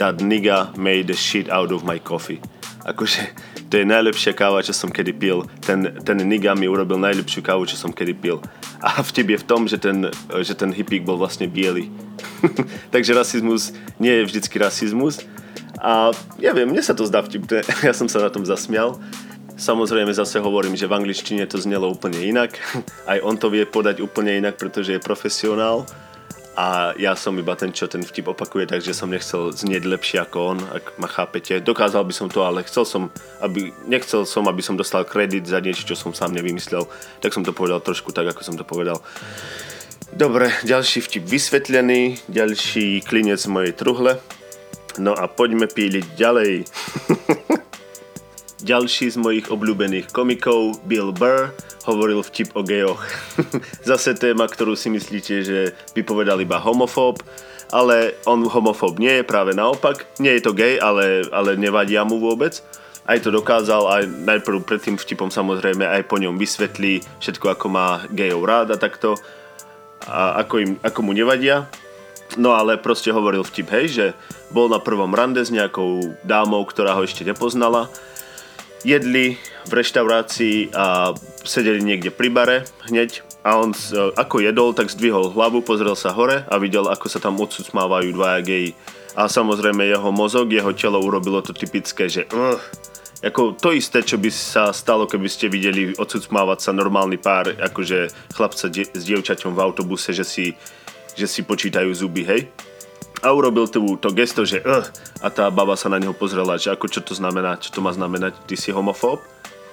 That nigga made the shit out of my coffee. Akože to je najlepšia káva, čo som kedy pil. Ten, ten nigga mi urobil najlepšiu kávu, čo som kedy pil. A vtip je v tom, že ten, že ten hippík bol vlastne biely. <laughs> Takže rasizmus nie je vždycky rasizmus. A ja viem, mne sa to zdá vtipné. <laughs> Ja som sa na tom zasmial. Samozrejme zase hovorím, že v angličtine to znelo úplne inak. Aj on to vie podať úplne inak, pretože je profesionál a ja som iba ten, čo ten vtip opakuje, takže som nechcel znieť lepšie ako on, ak ma chápete. Dokázal by som to, ale chcel som, aby, nechcel som, aby som dostal kredit za niečo, čo som sám nevymyslel, tak som to povedal trošku tak, ako som to povedal. Dobre, ďalší vtip vysvetlený, ďalší klinec mojej truhle. No a poďme píliť ďalej. <laughs> ďalší z mojich obľúbených komikov, Bill Burr, hovoril vtip o gejoch. <laughs> Zase téma, ktorú si myslíte, že by povedal iba homofób, ale on homofób nie je, práve naopak. Nie je to gej, ale, ale nevadia mu vôbec. Aj to dokázal, aj najprv pred tým vtipom samozrejme aj po ňom vysvetlí všetko, ako má gejov rád a takto. A ako, im, ako mu nevadia. No ale proste hovoril vtip, hej, že bol na prvom rande s nejakou dámou, ktorá ho ešte nepoznala jedli v reštaurácii a sedeli niekde pri bare hneď a on ako jedol, tak zdvihol hlavu, pozrel sa hore a videl, ako sa tam odsucmávajú dvaja geji. A samozrejme jeho mozog, jeho telo urobilo to typické, že uh, ako to isté, čo by sa stalo, keby ste videli odsucmávať sa normálny pár, akože chlapca de- s dievčaťom v autobuse, že si, že si počítajú zuby, hej? A urobil to, to gesto, že uh, a tá baba sa na neho pozrela, že ako čo to znamená, čo to má znamenať, ty si homofób,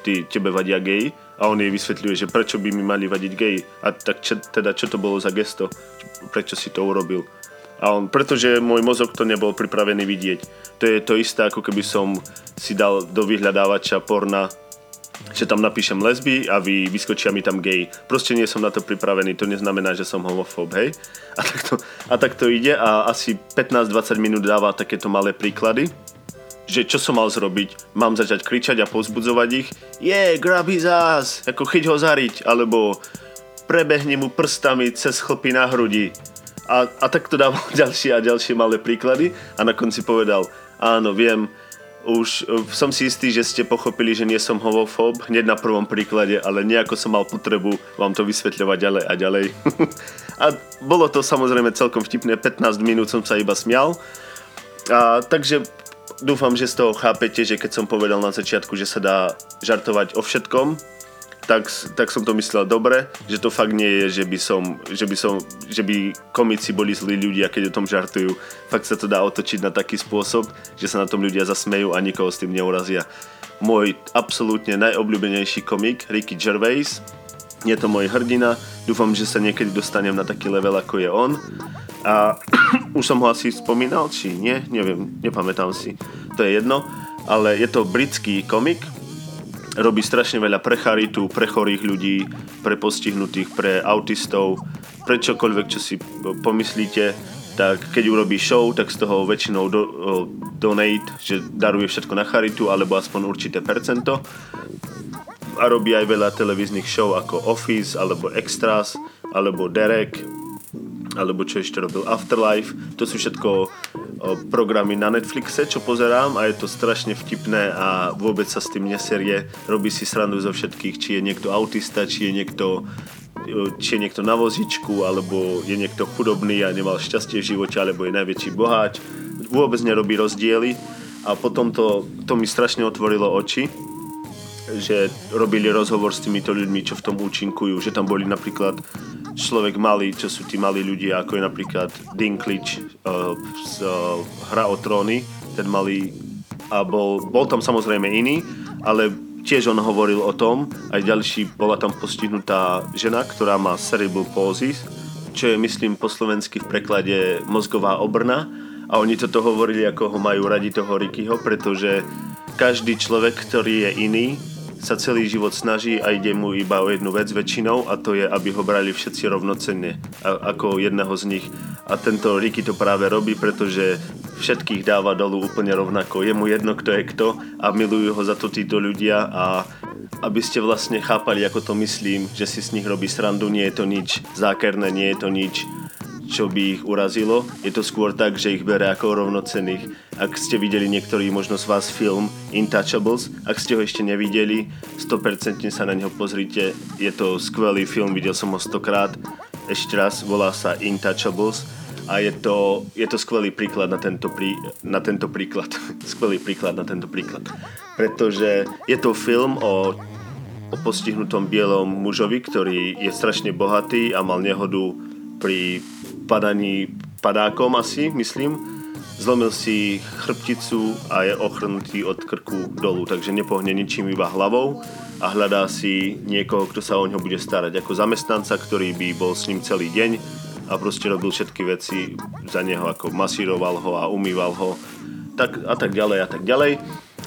ty, tebe vadia gay a on jej vysvetľuje, že prečo by mi mali vadiť gay a tak čo, teda čo to bolo za gesto, prečo si to urobil. A on, pretože môj mozog to nebol pripravený vidieť. To je to isté, ako keby som si dal do vyhľadávača porna že tam napíšem lesby a vy, vyskočia mi tam gay. Proste nie som na to pripravený, to neznamená, že som homofób, hej? A tak to, a tak to ide a asi 15-20 minút dáva takéto malé príklady, že čo som mal zrobiť, mám začať kričať a pozbudzovať ich, je, yeah, grab his ass, ako chyť ho zariť, alebo prebehne mu prstami cez chlpy na hrudi. A, a tak to dával <laughs> ďalšie a ďalšie malé príklady a na konci povedal, áno, viem, už e, som si istý, že ste pochopili, že nie som homofób hneď na prvom príklade, ale nejako som mal potrebu vám to vysvetľovať ďalej a ďalej. <laughs> a bolo to samozrejme celkom vtipné, 15 minút som sa iba smial. A, takže dúfam, že z toho chápete, že keď som povedal na začiatku, že sa dá žartovať o všetkom, tak, tak som to myslel dobre, že to fakt nie je, že by som, že by som, že by komici boli zlí ľudia, keď o tom žartujú. Fakt sa to dá otočiť na taký spôsob, že sa na tom ľudia zasmejú a nikoho s tým neurazia. Môj absolútne najobľúbenejší komik, Ricky Gervais, je to môj hrdina, dúfam, že sa niekedy dostanem na taký level, ako je on. A už som ho asi spomínal, či nie, neviem, nepamätám si, to je jedno, ale je to britský komik, robí strašne veľa pre charitu, pre chorých ľudí, pre postihnutých, pre autistov, pre čokoľvek, čo si pomyslíte. tak keď urobí show, tak z toho väčšinou do, donate, že daruje všetko na charitu, alebo aspoň určité percento. A robí aj veľa televíznych show ako Office, alebo Extras, alebo Derek, alebo čo ešte robil Afterlife. To sú všetko programy na Netflixe, čo pozerám a je to strašne vtipné a vôbec sa s tým neserie. Robí si srandu zo všetkých, či je niekto autista, či je niekto či je niekto na vozičku, alebo je niekto chudobný a nemal šťastie v živote, alebo je najväčší boháč. Vôbec nerobí rozdiely a potom to, to mi strašne otvorilo oči, že robili rozhovor s týmito ľuďmi, čo v tom účinkujú, že tam boli napríklad človek malý, čo sú tí malí ľudia, ako je napríklad Dinklage uh, z uh, Hra o tróny, ten malý a bol, bol tam samozrejme iný, ale tiež on hovoril o tom, aj ďalší, bola tam postihnutá žena, ktorá má cerebral palsy, čo je myslím po slovensky v preklade mozgová obrna a oni toto hovorili, ako ho majú radi toho Rickyho, pretože každý človek, ktorý je iný, sa celý život snaží a ide mu iba o jednu vec väčšinou a to je, aby ho brali všetci rovnocenne ako jedného z nich. A tento Ricky to práve robí, pretože všetkých dáva dolu úplne rovnako. Je mu jedno, kto je kto a milujú ho za to títo ľudia a aby ste vlastne chápali, ako to myslím, že si s nich robí srandu, nie je to nič zákerné, nie je to nič čo by ich urazilo. Je to skôr tak, že ich bere ako rovnocených. Ak ste videli niektorý možno z vás film Intouchables, ak ste ho ešte nevideli, 100% sa na neho pozrite. Je to skvelý film, videl som ho stokrát. Ešte raz, volá sa Intouchables a je to, je to skvelý príklad na tento, prí, na tento príklad. <laughs> skvelý príklad na tento príklad. Pretože je to film o o postihnutom bielom mužovi, ktorý je strašne bohatý a mal nehodu pri padaní padákom asi, myslím. Zlomil si chrbticu a je ochrnutý od krku dolu, takže nepohne ničím iba hlavou a hľadá si niekoho, kto sa o ňo bude starať. Ako zamestnanca, ktorý by bol s ním celý deň a proste robil všetky veci za neho, ako masíroval ho a umýval ho tak, a tak ďalej a tak ďalej.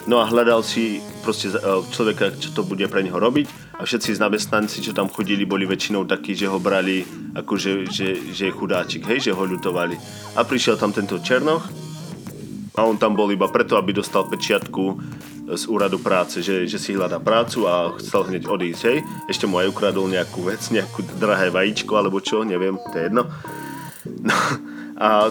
No a hľadal si proste e, človeka, čo to bude pre neho robiť a všetci zamestnanci, čo tam chodili, boli väčšinou takí, že ho brali ako že, že, je chudáčik, hej, že ho ľutovali. A prišiel tam tento Černoch a on tam bol iba preto, aby dostal pečiatku z úradu práce, že, že si hľadá prácu a chcel hneď odísť, hej. Ešte mu aj ukradol nejakú vec, nejakú drahé vajíčko alebo čo, neviem, to je jedno. No, a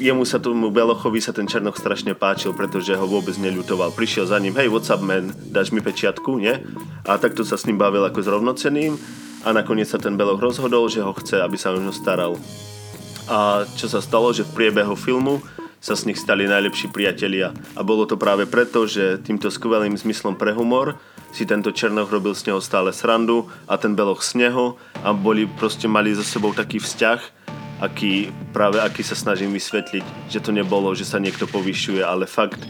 jemu sa tomu Belochovi sa ten Černoch strašne páčil, pretože ho vôbec neľutoval. Prišiel za ním, hej, what's up man, dáš mi pečiatku, nie? A takto sa s ním bavil ako s rovnoceným a nakoniec sa ten Beloch rozhodol, že ho chce, aby sa o ňo staral. A čo sa stalo, že v priebehu filmu sa z nich stali najlepší priatelia. A bolo to práve preto, že týmto skvelým zmyslom pre humor si tento Černoch robil z neho stále srandu a ten Beloch z neho a boli proste mali so sebou taký vzťah, aký, práve aký sa snažím vysvetliť, že to nebolo, že sa niekto povyšuje, ale fakt,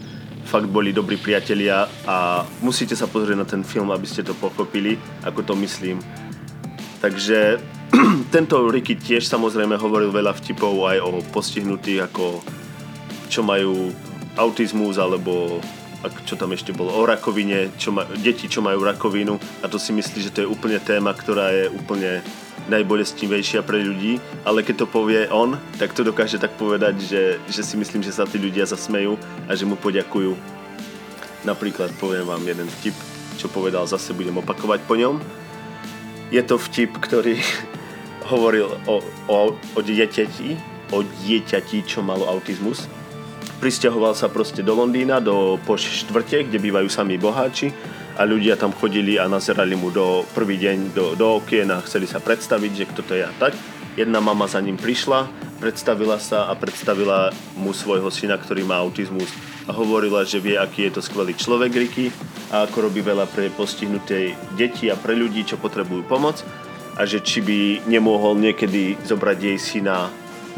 fakt boli dobrí priatelia a musíte sa pozrieť na ten film, aby ste to pochopili, ako to myslím. Takže <clears throat> tento Ricky tiež samozrejme hovoril veľa vtipov aj o postihnutých, ako čo majú autizmus alebo čo tam ešte bolo, o rakovine, čo ma, deti, čo majú rakovinu a to si myslí, že to je úplne téma, ktorá je úplne najbolestivejšia pre ľudí, ale keď to povie on, tak to dokáže tak povedať, že, že si myslím, že sa tí ľudia zasmejú a že mu poďakujú. Napríklad poviem vám jeden vtip, čo povedal, zase budem opakovať po ňom. Je to vtip, ktorý <laughs> hovoril o, o, o dieťati, o dieťati, čo malo autizmus. Pristahoval sa proste do Londýna, do poš štvrte, kde bývajú sami boháči. A ľudia tam chodili a nazerali mu do prvý deň do, do okien a chceli sa predstaviť, že kto to je a tak. Jedna mama za ním prišla, predstavila sa a predstavila mu svojho syna, ktorý má autizmus. A hovorila, že vie, aký je to skvelý človek Ricky a ako robí veľa pre postihnuté deti a pre ľudí, čo potrebujú pomoc. A že či by nemohol niekedy zobrať jej syna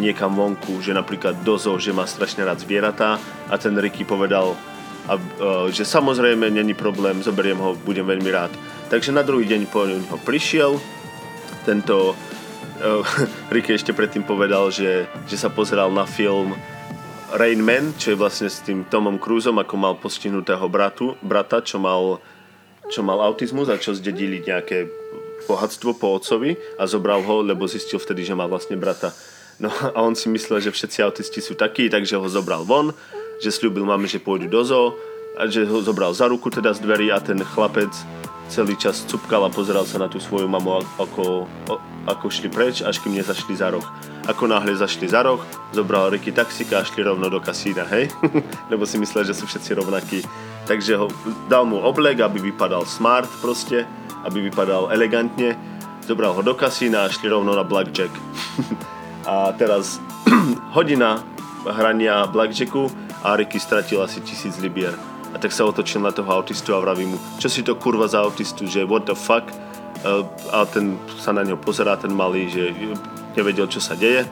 niekam vonku, že napríklad dozo, že má strašne rád zvieratá a ten Ricky povedal, a, uh, že samozrejme není problém, zoberiem ho, budem veľmi rád. Takže na druhý deň po ňo prišiel, tento uh, <laughs> Ricky ešte predtým povedal, že, že sa pozeral na film Rain Man, čo je vlastne s tým Tomom Cruiseom, ako mal postihnutého bratu, brata, čo mal, čo mal autizmus a čo zdedili nejaké bohatstvo po otcovi a zobral ho, lebo zistil vtedy, že má vlastne brata. No a on si myslel, že všetci autisti sú takí, takže ho zobral von, že slúbil mame, že pôjdu do zoo a že ho zobral za ruku teda z dverí a ten chlapec celý čas cupkal a pozeral sa na tú svoju mamu, ako, ako šli preč, až kým nezašli za roh. Ako náhle zašli za roh, zobral Ricky taxika a šli rovno do kasína, hej? <laughs> Lebo si myslel, že sú všetci rovnakí. Takže ho, dal mu oblek, aby vypadal smart proste, aby vypadal elegantne. Zobral ho do kasína a šli rovno na blackjack. <laughs> A teraz <clears throat> hodina hrania blackjacku a Ricky stratil asi tisíc libier. A tak sa otočil na toho autistu a vraví mu, čo si to kurva za autistu, že what the fuck. A ten sa na neho pozerá, ten malý, že nevedel, čo sa deje.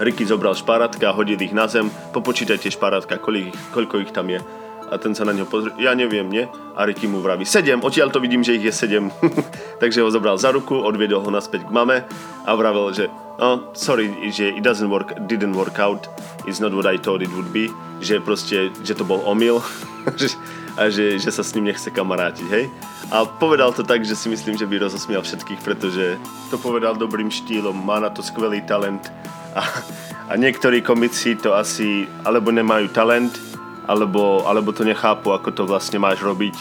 Ricky zobral špáratka, hodil ich na zem, popočítajte koľko, koľko ich tam je a ten sa na neho pozrie, ja neviem, nie? A Ricky mu vraví, sedem, odtiaľ to vidím, že ich je sedem. <laughs> Takže ho zobral za ruku, odviedol ho naspäť k mame a vravel, že oh, sorry, že it doesn't work, didn't work out, it's not what I thought it would be, že proste, že to bol omyl <laughs> a že, že sa s ním nechce kamarátiť, hej? A povedal to tak, že si myslím, že by rozosmial všetkých, pretože to povedal dobrým štýlom, má na to skvelý talent a, a niektorí komici to asi alebo nemajú talent, alebo, alebo to nechápu, ako to vlastne máš robiť,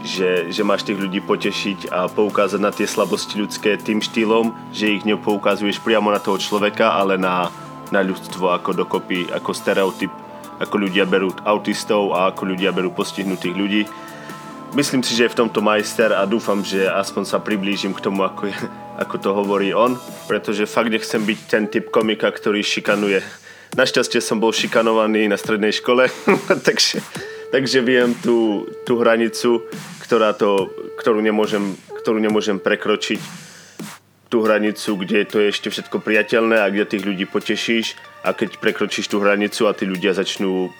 že, že máš tých ľudí potešiť a poukázať na tie slabosti ľudské tým štýlom, že ich nepoukazuješ priamo na toho človeka, ale na, na ľudstvo ako dokopy, ako stereotyp, ako ľudia berú autistov a ako ľudia berú postihnutých ľudí. Myslím si, že je v tomto majster a dúfam, že aspoň sa priblížim k tomu, ako, je, ako to hovorí on, pretože fakt nechcem byť ten typ komika, ktorý šikanuje Našťastie som bol šikanovaný na strednej škole, <laughs> takže, takže viem tú, tú hranicu, ktorá to, ktorú, nemôžem, ktorú nemôžem prekročiť tú hranicu, kde to je ešte všetko priateľné a kde tých ľudí potešíš a keď prekročíš tú hranicu a tí ľudia začnú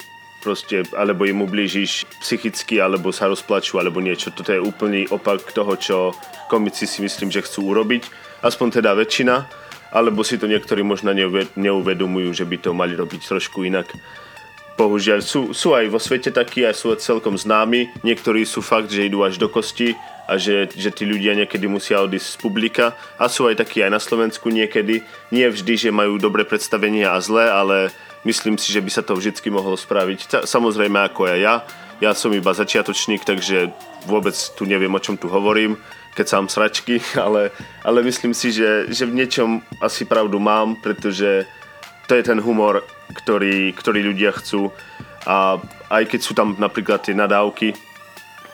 proste, alebo im ublížiš psychicky, alebo sa rozplačú, alebo niečo. Toto je úplný opak toho, čo komici si myslím, že chcú urobiť. Aspoň teda väčšina alebo si to niektorí možno neuvedomujú, že by to mali robiť trošku inak. Bohužiaľ, sú, sú aj vo svete takí a sú celkom známi. Niektorí sú fakt, že idú až do kosti a že, že tí ľudia niekedy musia odísť z publika. A sú aj takí aj na Slovensku niekedy. Nie vždy, že majú dobré predstavenia a zlé, ale myslím si, že by sa to vždy mohlo spraviť. Samozrejme ako aj ja. Ja som iba začiatočník, takže vôbec tu neviem, o čom tu hovorím keď sám sračky, <laughs> ale, ale myslím si, že, že v niečom asi pravdu mám, pretože to je ten humor, ktorý, ktorý ľudia chcú a aj keď sú tam napríklad tie nadávky,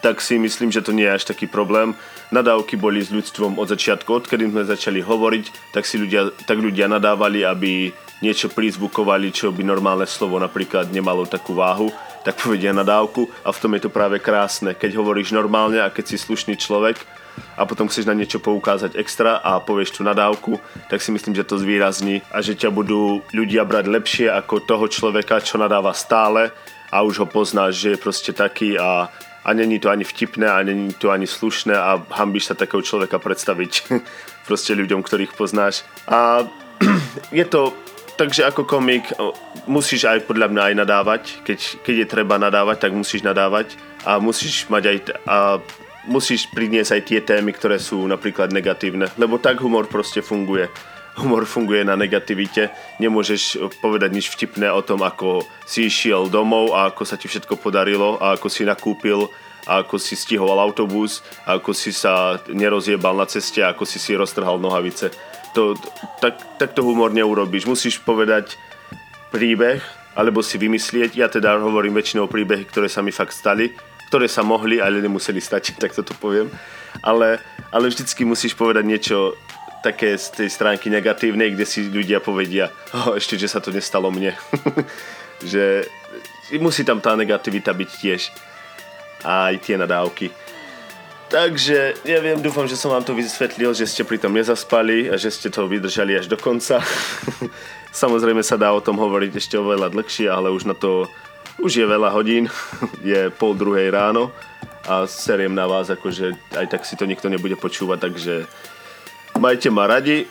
tak si myslím, že to nie je až taký problém. Nadávky boli s ľudstvom od začiatku, odkedy sme začali hovoriť, tak si ľudia, tak ľudia nadávali, aby niečo prizvukovali, čo by normálne slovo napríklad nemalo takú váhu, tak povedia nadávku a v tom je to práve krásne. Keď hovoríš normálne a keď si slušný človek, a potom chceš na niečo poukázať extra a povieš tú nadávku, tak si myslím, že to zvýrazní a že ťa budú ľudia brať lepšie ako toho človeka, čo nadáva stále a už ho poznáš, že je proste taký a, a není to ani vtipné a není to ani slušné a hambíš sa takého človeka predstaviť <laughs> proste ľuďom, ktorých poznáš. A <clears throat> je to takže ako komik musíš aj podľa mňa aj nadávať, keď, keď je treba nadávať, tak musíš nadávať a musíš mať aj a musíš priniesť aj tie témy, ktoré sú napríklad negatívne, lebo tak humor proste funguje. Humor funguje na negativite, nemôžeš povedať nič vtipné o tom, ako si išiel domov a ako sa ti všetko podarilo a ako si nakúpil a ako si stihoval autobus a ako si sa nerozjebal na ceste a ako si si roztrhal nohavice. To, tak, tak to humor neurobiš. Musíš povedať príbeh, alebo si vymyslieť. Ja teda hovorím väčšinou príbehy, ktoré sa mi fakt stali ktoré sa mohli, ale nemuseli stať, <laughs> tak to poviem. Ale, ale vždycky musíš povedať niečo také z tej stránky negatívnej, kde si ľudia povedia, oh, ešte, že sa to nestalo mne. <laughs> že musí tam tá negativita byť tiež. A aj tie nadávky. Takže, ja viem, dúfam, že som vám to vysvetlil, že ste pri tom nezaspali a že ste to vydržali až do konca. <laughs> Samozrejme sa dá o tom hovoriť ešte oveľa dlhšie, ale už na to už je veľa hodín, je pol druhej ráno a seriem na vás, akože aj tak si to nikto nebude počúvať, takže majte ma radi.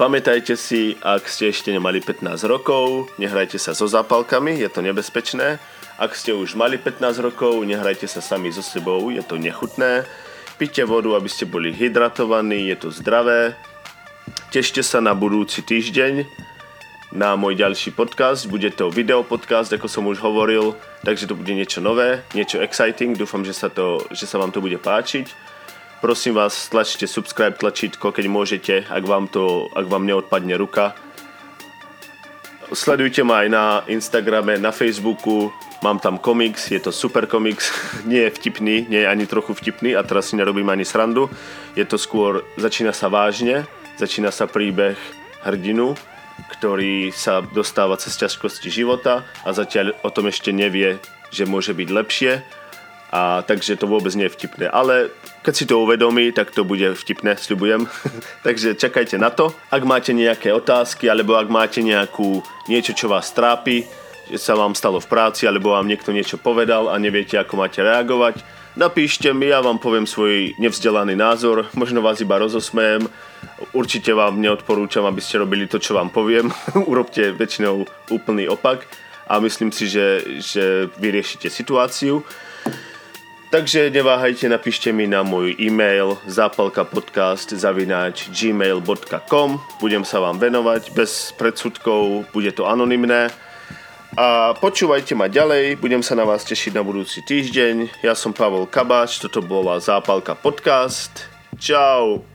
Pamätajte si, ak ste ešte nemali 15 rokov, nehrajte sa so zápalkami, je to nebezpečné. Ak ste už mali 15 rokov, nehrajte sa sami so sebou, je to nechutné. Pite vodu, aby ste boli hydratovaní, je to zdravé. Tešte sa na budúci týždeň, na môj ďalší podcast. Bude to video podcast, ako som už hovoril, takže to bude niečo nové, niečo exciting. Dúfam, že sa, to, že sa vám to bude páčiť. Prosím vás, tlačte subscribe tlačítko, keď môžete, ak vám, to, ak vám neodpadne ruka. Sledujte ma aj na Instagrame, na Facebooku, mám tam komiks, je to super komiks, <laughs> nie je vtipný, nie je ani trochu vtipný a teraz si nerobím ani srandu. Je to skôr, začína sa vážne, začína sa príbeh hrdinu, ktorý sa dostáva cez ťažkosti života a zatiaľ o tom ešte nevie, že môže byť lepšie. A takže to vôbec nie je vtipné. Ale keď si to uvedomí, tak to bude vtipné, sľubujem. <laughs> takže čakajte na to. Ak máte nejaké otázky, alebo ak máte nejakú niečo, čo vás trápi, že sa vám stalo v práci, alebo vám niekto niečo povedal a neviete, ako máte reagovať, napíšte mi, ja vám poviem svoj nevzdelaný názor, možno vás iba rozosmejem, určite vám neodporúčam, aby ste robili to, čo vám poviem, <laughs> urobte väčšinou úplný opak a myslím si, že, že vyriešite situáciu. Takže neváhajte, napíšte mi na môj e-mail zápalkapodcast zavináč gmail.com Budem sa vám venovať bez predsudkov, bude to anonymné. A počúvajte ma ďalej, budem sa na vás tešiť na budúci týždeň. Ja som Pavel Kabáč, toto bola Zápalka podcast. Čau!